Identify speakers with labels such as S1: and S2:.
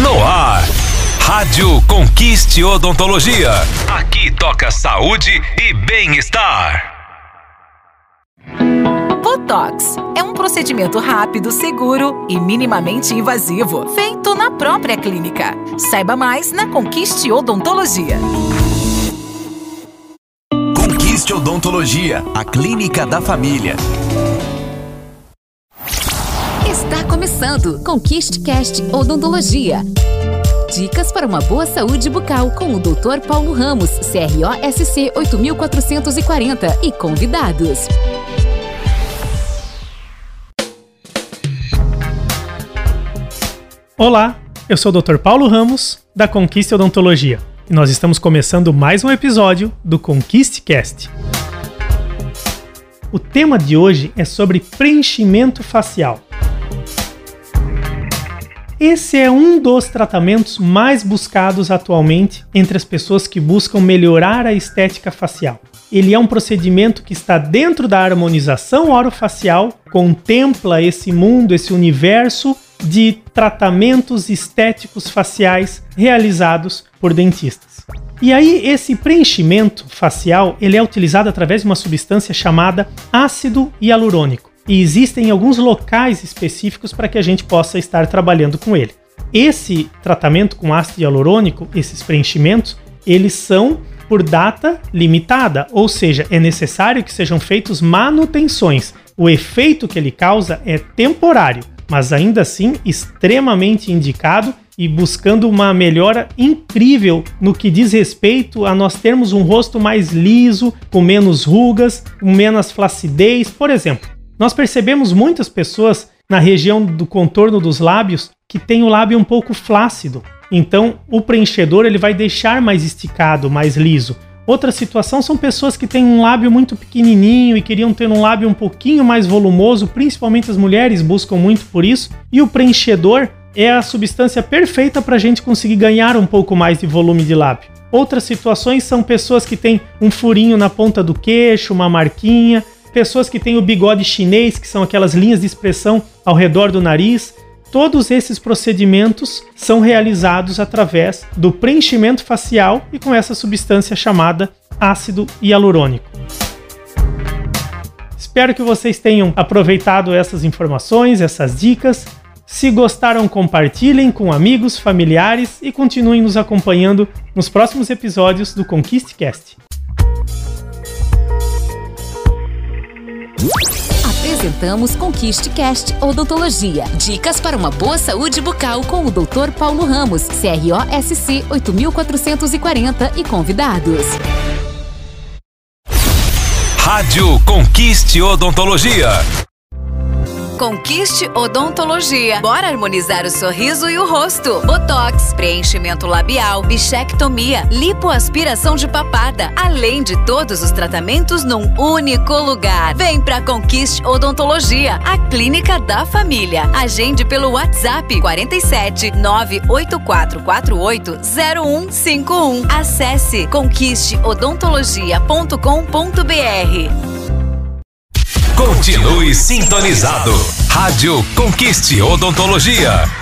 S1: No ar. Rádio Conquiste Odontologia. Aqui toca saúde e bem-estar.
S2: Botox é um procedimento rápido, seguro e minimamente invasivo, feito na própria clínica. Saiba mais na Conquiste Odontologia.
S1: Conquiste Odontologia, a clínica da família.
S3: Começando Conquiste Cast Odontologia. Dicas para uma boa saúde bucal com o Dr. Paulo Ramos, CROSC 8440 e convidados.
S4: Olá, eu sou o Dr. Paulo Ramos, da Conquiste Odontologia, e nós estamos começando mais um episódio do Conquiste Cast. O tema de hoje é sobre preenchimento facial. Esse é um dos tratamentos mais buscados atualmente entre as pessoas que buscam melhorar a estética facial. Ele é um procedimento que está dentro da harmonização orofacial, contempla esse mundo, esse universo de tratamentos estéticos faciais realizados por dentistas. E aí esse preenchimento facial, ele é utilizado através de uma substância chamada ácido hialurônico e existem alguns locais específicos para que a gente possa estar trabalhando com ele. Esse tratamento com ácido hialurônico, esses preenchimentos, eles são por data limitada, ou seja, é necessário que sejam feitos manutenções. O efeito que ele causa é temporário, mas ainda assim extremamente indicado e buscando uma melhora incrível no que diz respeito a nós termos um rosto mais liso, com menos rugas, com menos flacidez, por exemplo. Nós percebemos muitas pessoas na região do contorno dos lábios que tem o lábio um pouco flácido. Então, o preenchedor ele vai deixar mais esticado, mais liso. Outra situação são pessoas que têm um lábio muito pequenininho e queriam ter um lábio um pouquinho mais volumoso, principalmente as mulheres buscam muito por isso. E o preenchedor é a substância perfeita para a gente conseguir ganhar um pouco mais de volume de lábio. Outras situações são pessoas que têm um furinho na ponta do queixo, uma marquinha, pessoas que têm o bigode chinês, que são aquelas linhas de expressão ao redor do nariz. Todos esses procedimentos são realizados através do preenchimento facial e com essa substância chamada ácido hialurônico. Espero que vocês tenham aproveitado essas informações, essas dicas. Se gostaram, compartilhem com amigos, familiares e continuem nos acompanhando nos próximos episódios do Conquiste
S3: Apresentamos Conquiste Cast Odontologia. Dicas para uma boa saúde bucal com o Dr. Paulo Ramos, CROSC 8440 e convidados.
S1: Rádio Conquiste Odontologia.
S2: Conquiste Odontologia. Bora harmonizar o sorriso e o rosto. Botox, preenchimento labial, bichectomia, lipoaspiração de papada, além de todos os tratamentos num único lugar. Vem pra Conquiste Odontologia, a clínica da família. Agende pelo WhatsApp 47 98448 0151. Acesse conquisteodontologia.com.br.
S1: Continue sintonizado. Rádio Conquiste Odontologia.